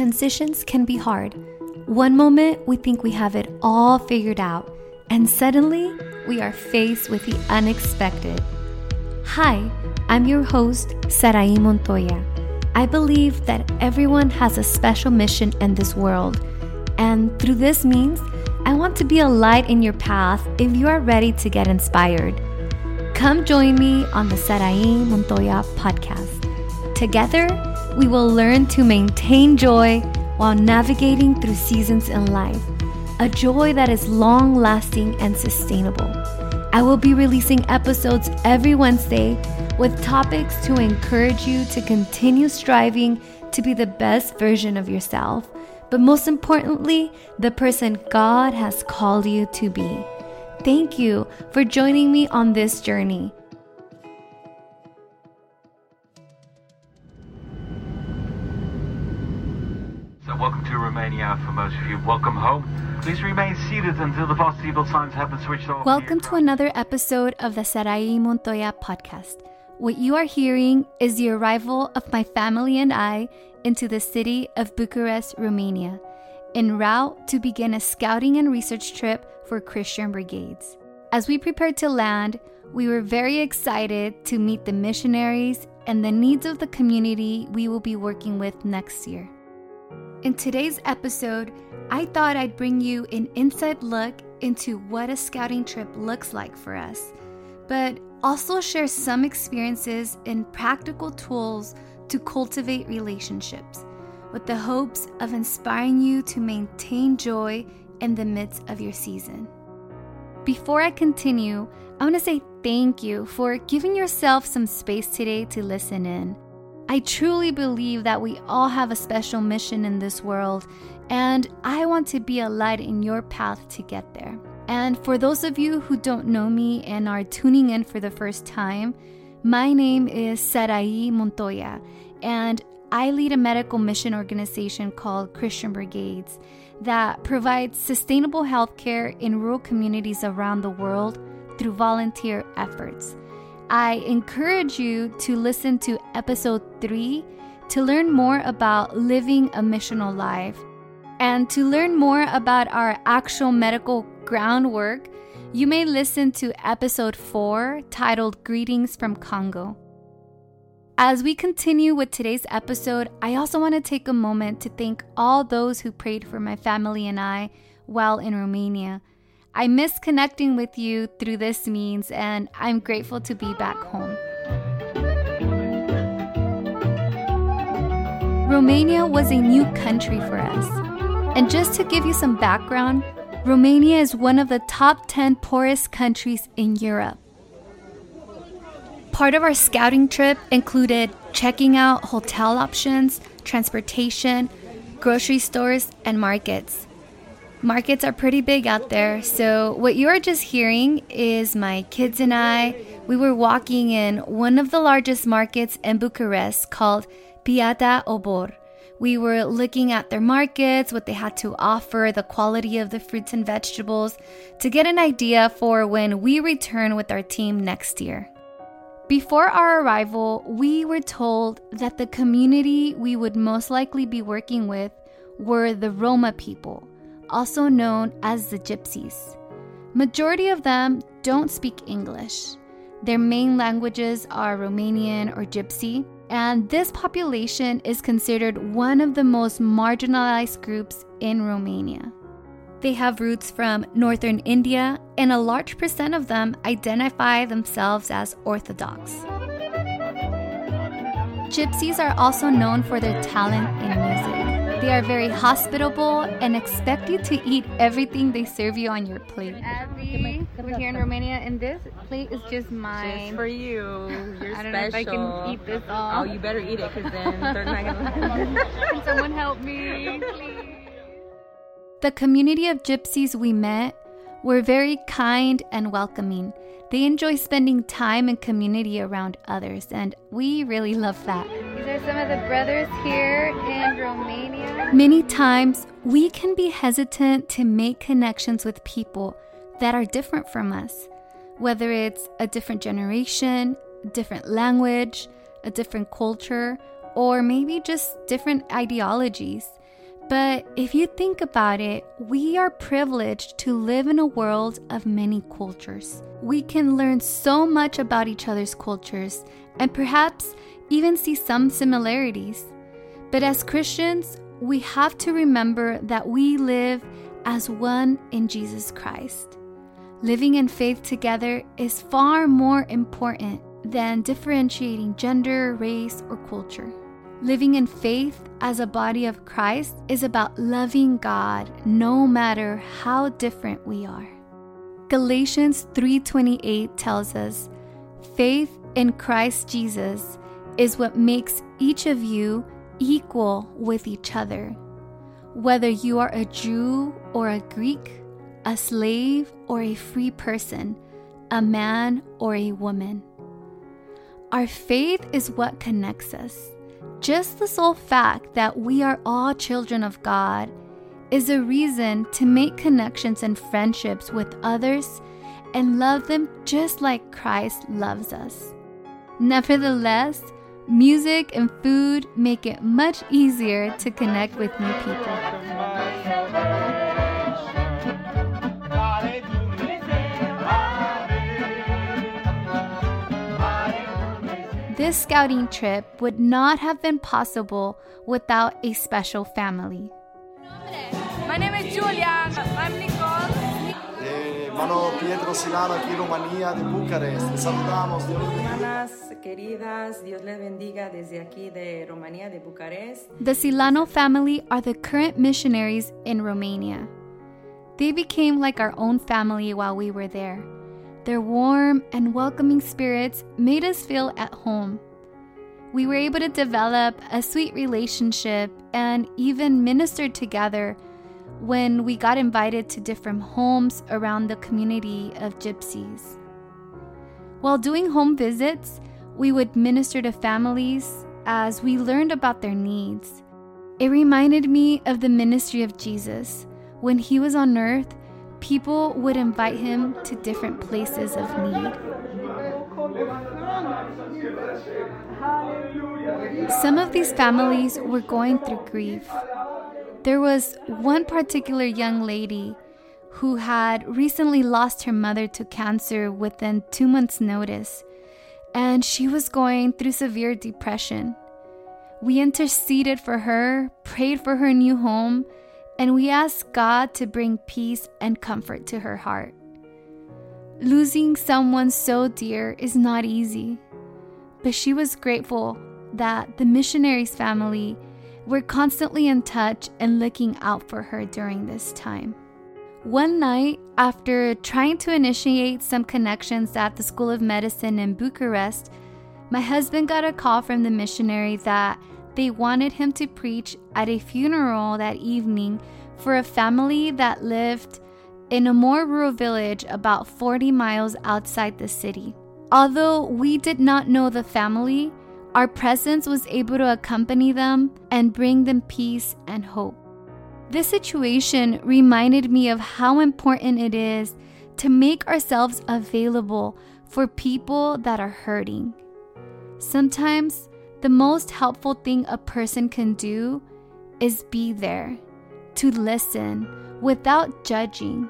transitions can be hard. One moment we think we have it all figured out, and suddenly we are faced with the unexpected. Hi, I'm your host, Sarai Montoya. I believe that everyone has a special mission in this world, and through this means, I want to be a light in your path if you are ready to get inspired. Come join me on the Sarai Montoya podcast. Together, we will learn to maintain joy while navigating through seasons in life, a joy that is long lasting and sustainable. I will be releasing episodes every Wednesday with topics to encourage you to continue striving to be the best version of yourself, but most importantly, the person God has called you to be. Thank you for joining me on this journey. Welcome to Romania for most of you. Welcome home. Please remain seated until the possible signs have been switched off. Welcome to another episode of the Sarai Montoya podcast. What you are hearing is the arrival of my family and I into the city of Bucharest, Romania, en route to begin a scouting and research trip for Christian brigades. As we prepared to land, we were very excited to meet the missionaries and the needs of the community we will be working with next year. In today's episode, I thought I'd bring you an inside look into what a scouting trip looks like for us, but also share some experiences and practical tools to cultivate relationships with the hopes of inspiring you to maintain joy in the midst of your season. Before I continue, I want to say thank you for giving yourself some space today to listen in. I truly believe that we all have a special mission in this world, and I want to be a light in your path to get there. And for those of you who don't know me and are tuning in for the first time, my name is Sarai Montoya, and I lead a medical mission organization called Christian Brigades that provides sustainable healthcare in rural communities around the world through volunteer efforts. I encourage you to listen to episode 3 to learn more about living a missional life. And to learn more about our actual medical groundwork, you may listen to episode 4 titled Greetings from Congo. As we continue with today's episode, I also want to take a moment to thank all those who prayed for my family and I while in Romania. I miss connecting with you through this means, and I'm grateful to be back home. Romania was a new country for us. And just to give you some background, Romania is one of the top 10 poorest countries in Europe. Part of our scouting trip included checking out hotel options, transportation, grocery stores, and markets. Markets are pretty big out there, so what you are just hearing is my kids and I. We were walking in one of the largest markets in Bucharest called Piața Obor. We were looking at their markets, what they had to offer, the quality of the fruits and vegetables to get an idea for when we return with our team next year. Before our arrival, we were told that the community we would most likely be working with were the Roma people also known as the Gypsies. Majority of them don't speak English. Their main languages are Romanian or Gypsy, and this population is considered one of the most marginalized groups in Romania. They have roots from northern India, and a large percent of them identify themselves as Orthodox. Gypsies are also known for their talent in music. They are very hospitable and expect you to eat everything they serve you on your plate. Abby, we're here in Romania, and this plate is just mine. Just for you. You're I don't special. know if I can eat this all. Oh, you better eat it because then they're not gonna. Can someone help me, please? The community of gypsies we met were very kind and welcoming. They enjoy spending time in community around others, and we really love that. These are some of the brothers here in Romania. Many times, we can be hesitant to make connections with people that are different from us, whether it's a different generation, different language, a different culture, or maybe just different ideologies. But if you think about it, we are privileged to live in a world of many cultures. We can learn so much about each other's cultures and perhaps even see some similarities. But as Christians, we have to remember that we live as one in Jesus Christ. Living in faith together is far more important than differentiating gender, race, or culture. Living in faith as a body of Christ is about loving God no matter how different we are. Galatians 3:28 tells us, "Faith in Christ Jesus is what makes each of you equal with each other. Whether you are a Jew or a Greek, a slave or a free person, a man or a woman. Our faith is what connects us. Just the sole fact that we are all children of God is a reason to make connections and friendships with others and love them just like Christ loves us. Nevertheless, music and food make it much easier to connect with new people. This scouting trip would not have been possible without a special family. My name is Julia. I'm hermano Pietro Silano aquí en Rumanía de Bucarest. Les saludamos. Dios. Hermanas queridas, Dios les bendiga desde aquí de Rumanía, de Bucarest. The Silano family are the current missionaries in Romania. They became like our own family while we were there. Their warm and welcoming spirits made us feel at home. We were able to develop a sweet relationship and even ministered together when we got invited to different homes around the community of gypsies. While doing home visits, we would minister to families as we learned about their needs. It reminded me of the ministry of Jesus. When he was on earth, people would invite him to different places of need. Some of these families were going through grief. There was one particular young lady who had recently lost her mother to cancer within two months' notice, and she was going through severe depression. We interceded for her, prayed for her new home, and we asked God to bring peace and comfort to her heart. Losing someone so dear is not easy, but she was grateful that the missionaries' family were constantly in touch and looking out for her during this time. One night, after trying to initiate some connections at the School of Medicine in Bucharest, my husband got a call from the missionary that they wanted him to preach at a funeral that evening for a family that lived in a more rural village about 40 miles outside the city. Although we did not know the family, our presence was able to accompany them and bring them peace and hope. This situation reminded me of how important it is to make ourselves available for people that are hurting. Sometimes the most helpful thing a person can do is be there, to listen without judging.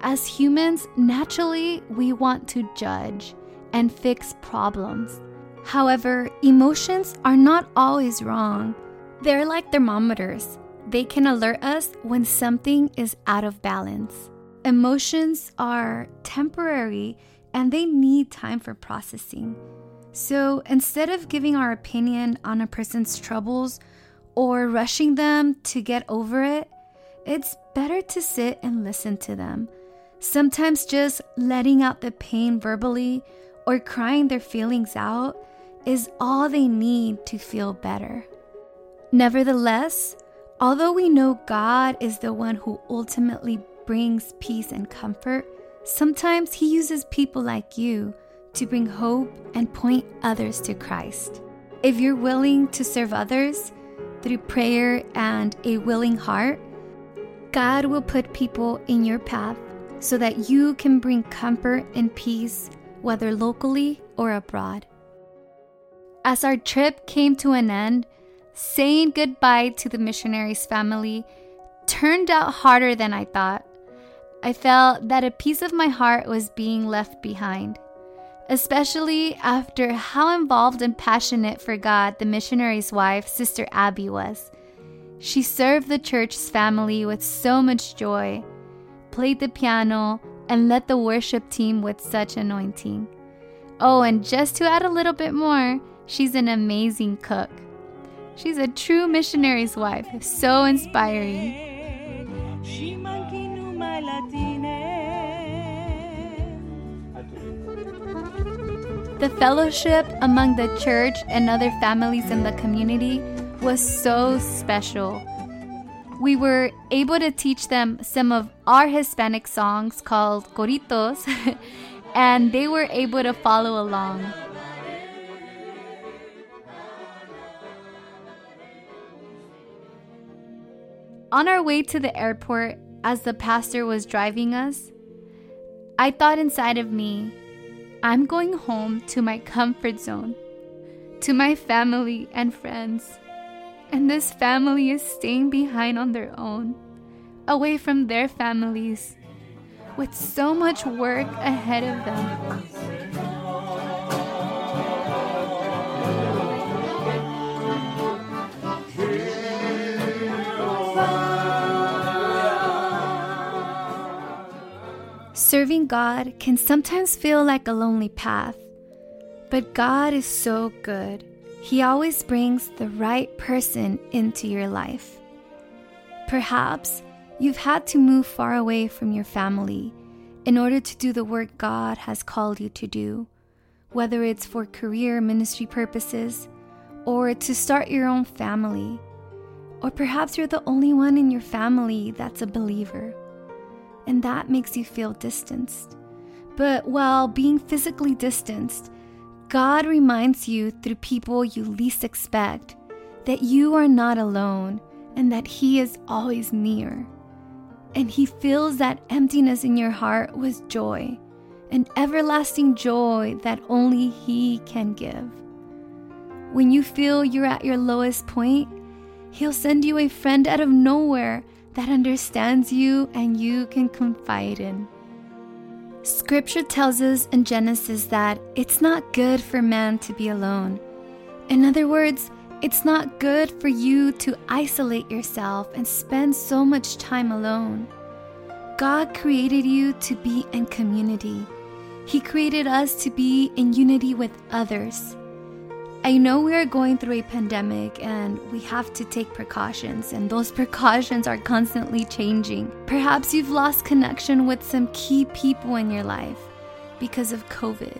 As humans, naturally, we want to judge and fix problems. However, emotions are not always wrong. They're like thermometers, they can alert us when something is out of balance. Emotions are temporary and they need time for processing. So instead of giving our opinion on a person's troubles or rushing them to get over it, it's better to sit and listen to them. Sometimes just letting out the pain verbally or crying their feelings out is all they need to feel better. Nevertheless, although we know God is the one who ultimately brings peace and comfort, sometimes He uses people like you to bring hope and point others to Christ. If you're willing to serve others through prayer and a willing heart, God will put people in your path so that you can bring comfort and peace, whether locally or abroad. As our trip came to an end, saying goodbye to the missionaries' family turned out harder than I thought. I felt that a piece of my heart was being left behind, especially after how involved and passionate for God the missionary's wife, Sister Abby, was. She served the church's family with so much joy, played the piano, and led the worship team with such anointing. Oh, and just to add a little bit more, she's an amazing cook. She's a true missionary's wife, so inspiring. The fellowship among the church and other families in the community was so special. We were able to teach them some of our Hispanic songs called coritos, and they were able to follow along. On our way to the airport, as the pastor was driving us, I thought inside of me, I'm going home to my comfort zone, to my family and friends. And this family is staying behind on their own, away from their families, with so much work ahead of them. Serving God can sometimes feel like a lonely path, but God is so good. He always brings the right person into your life. Perhaps you've had to move far away from your family in order to do the work God has called you to do, whether it's for career ministry purposes or to start your own family. Or perhaps you're the only one in your family that's a believer and that makes you feel distanced. But while being physically distanced, God reminds you through people you least expect that you are not alone and that He is always near. And He fills that emptiness in your heart with joy, an everlasting joy that only He can give. When you feel you're at your lowest point, He'll send you a friend out of nowhere that understands you and you can confide in. Scripture tells us in Genesis that it's not good for man to be alone. In other words, it's not good for you to isolate yourself and spend so much time alone. God created you to be in community. He created us to be in unity with others. I know we are going through a pandemic and we have to take precautions, and those precautions are constantly changing. Perhaps you've lost connection with some key people in your life because of COVID.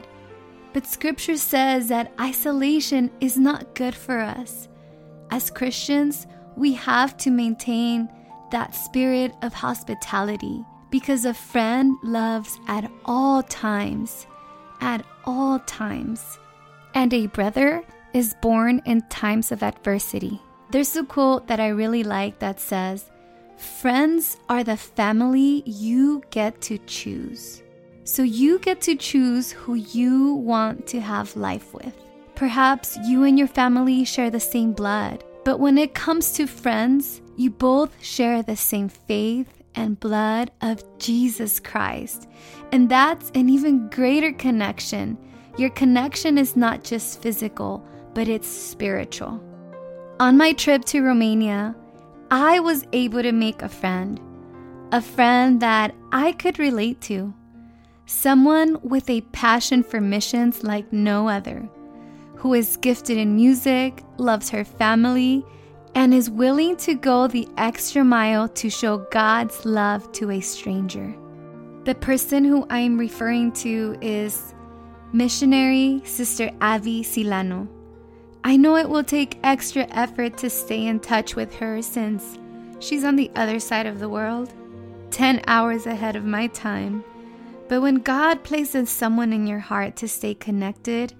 But scripture says that isolation is not good for us. As Christians, we have to maintain that spirit of hospitality because a friend loves at all times. At all times. And a brother is born in times of adversity. There's a quote that I really like that says, Friends are the family you get to choose. So you get to choose who you want to have life with. Perhaps you and your family share the same blood, but when it comes to friends, you both share the same faith and blood of Jesus Christ. And that's an even greater connection. Your connection is not just physical, but it's spiritual. On my trip to Romania, I was able to make a friend, a friend that I could relate to, someone with a passion for missions like no other, who is gifted in music, loves her family, and is willing to go the extra mile to show God's love to a stranger. The person who I am referring to is missionary Sister Avi Silano. I know it will take extra effort to stay in touch with her since she's on the other side of the world, 10 hours ahead of my time. But when God places someone in your heart to stay connected,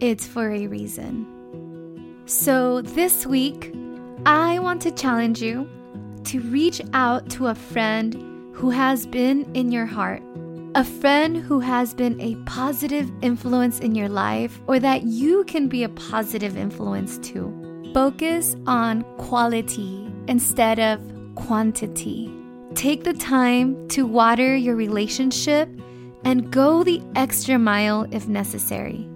it's for a reason. So this week, I want to challenge you to reach out to a friend who has been in your heart a friend who has been a positive influence in your life or that you can be a positive influence to. Focus on quality instead of quantity. Take the time to water your relationship and go the extra mile if necessary.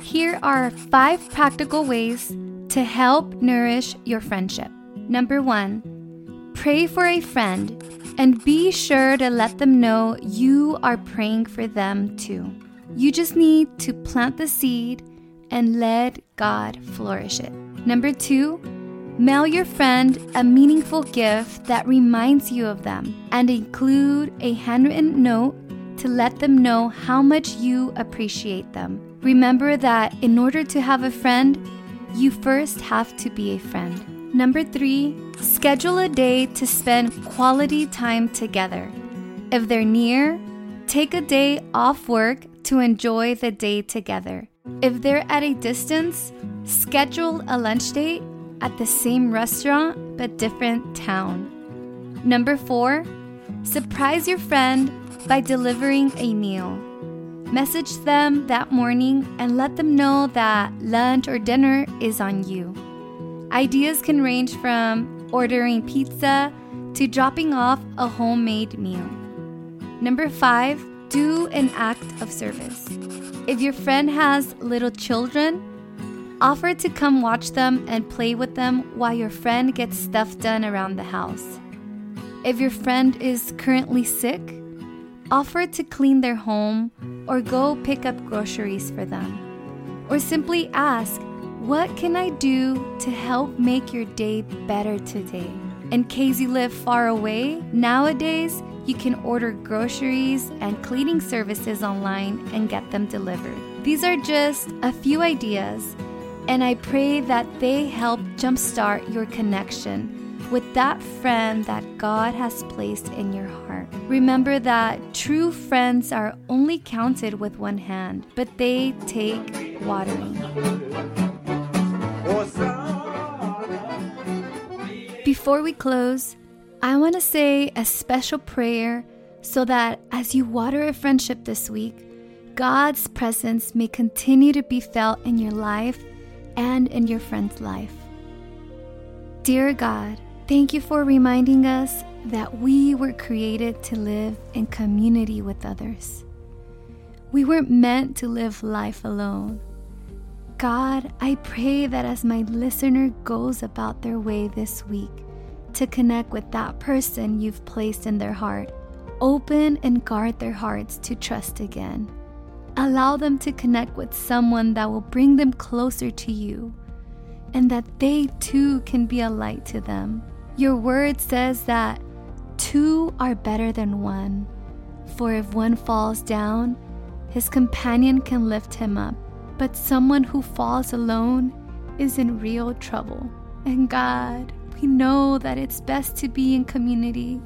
Here are five practical ways to help nourish your friendship. Number one, pray for a friend and be sure to let them know you are praying for them too. You just need to plant the seed and let God flourish it. Number two, mail your friend a meaningful gift that reminds you of them and include a handwritten note to let them know how much you appreciate them. Remember that in order to have a friend, you first have to be a friend. Number three, schedule a day to spend quality time together. If they're near, take a day off work to enjoy the day together. If they're at a distance, schedule a lunch date at the same restaurant but different town. Number four, surprise your friend by delivering a meal. Message them that morning and let them know that lunch or dinner is on you. Ideas can range from ordering pizza to dropping off a homemade meal. Number five, do an act of service. If your friend has little children, offer to come watch them and play with them while your friend gets stuff done around the house. If your friend is currently sick, offer to clean their home or go pick up groceries for them. Or simply ask, What can I do to help make your day better today? In case you live far away, nowadays you can order groceries and cleaning services online and get them delivered. These are just a few ideas, and I pray that they help jumpstart your connection with that friend that God has placed in your heart. Remember that true friends are only counted with one hand, but they take watering. Before we close, I want to say a special prayer so that as you water a friendship this week, God's presence may continue to be felt in your life and in your friend's life. Dear God, thank you for reminding us that we were created to live in community with others. We weren't meant to live life alone. God, I pray that as my listener goes about their way this week, to connect with that person you've placed in their heart. Open and guard their hearts to trust again. Allow them to connect with someone that will bring them closer to you and that they too can be a light to them. Your word says that two are better than one, for if one falls down, his companion can lift him up. But someone who falls alone is in real trouble. And God, we know that it's best to be in community.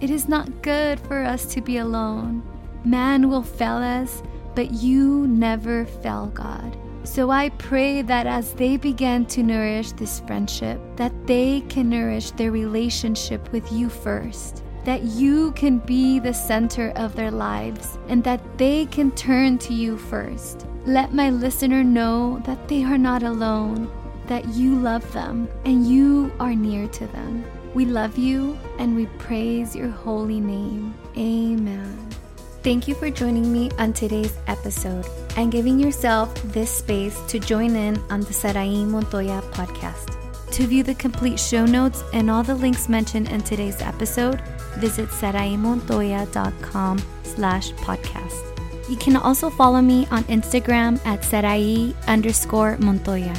It is not good for us to be alone. Man will fail us, but you never fail, God. So I pray that as they begin to nourish this friendship, that they can nourish their relationship with you first, that you can be the center of their lives, and that they can turn to you first. Let my listener know that they are not alone, that you love them and you are near to them. We love you and we praise your holy name. Amen. Thank you for joining me on today's episode and giving yourself this space to join in on the Sarai Montoya podcast. To view the complete show notes and all the links mentioned in today's episode, visit saraimontoya.com slash podcast. You can also follow me on Instagram at sarai underscore montoya.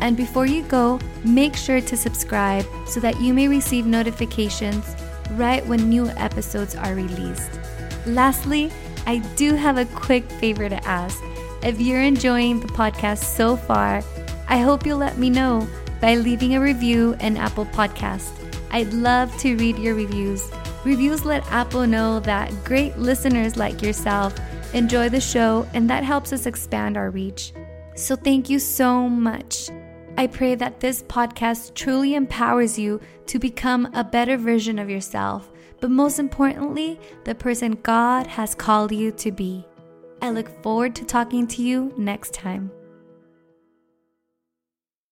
And before you go, make sure to subscribe so that you may receive notifications right when new episodes are released. Lastly, I do have a quick favor to ask. If you're enjoying the podcast so far, I hope you'll let me know by leaving a review in Apple Podcast. I'd love to read your reviews. Reviews let Apple know that great listeners like yourself enjoy the show, and that helps us expand our reach. So thank you so much. I pray that this podcast truly empowers you to become a better version of yourself, but most importantly, the person God has called you to be. I look forward to talking to you next time.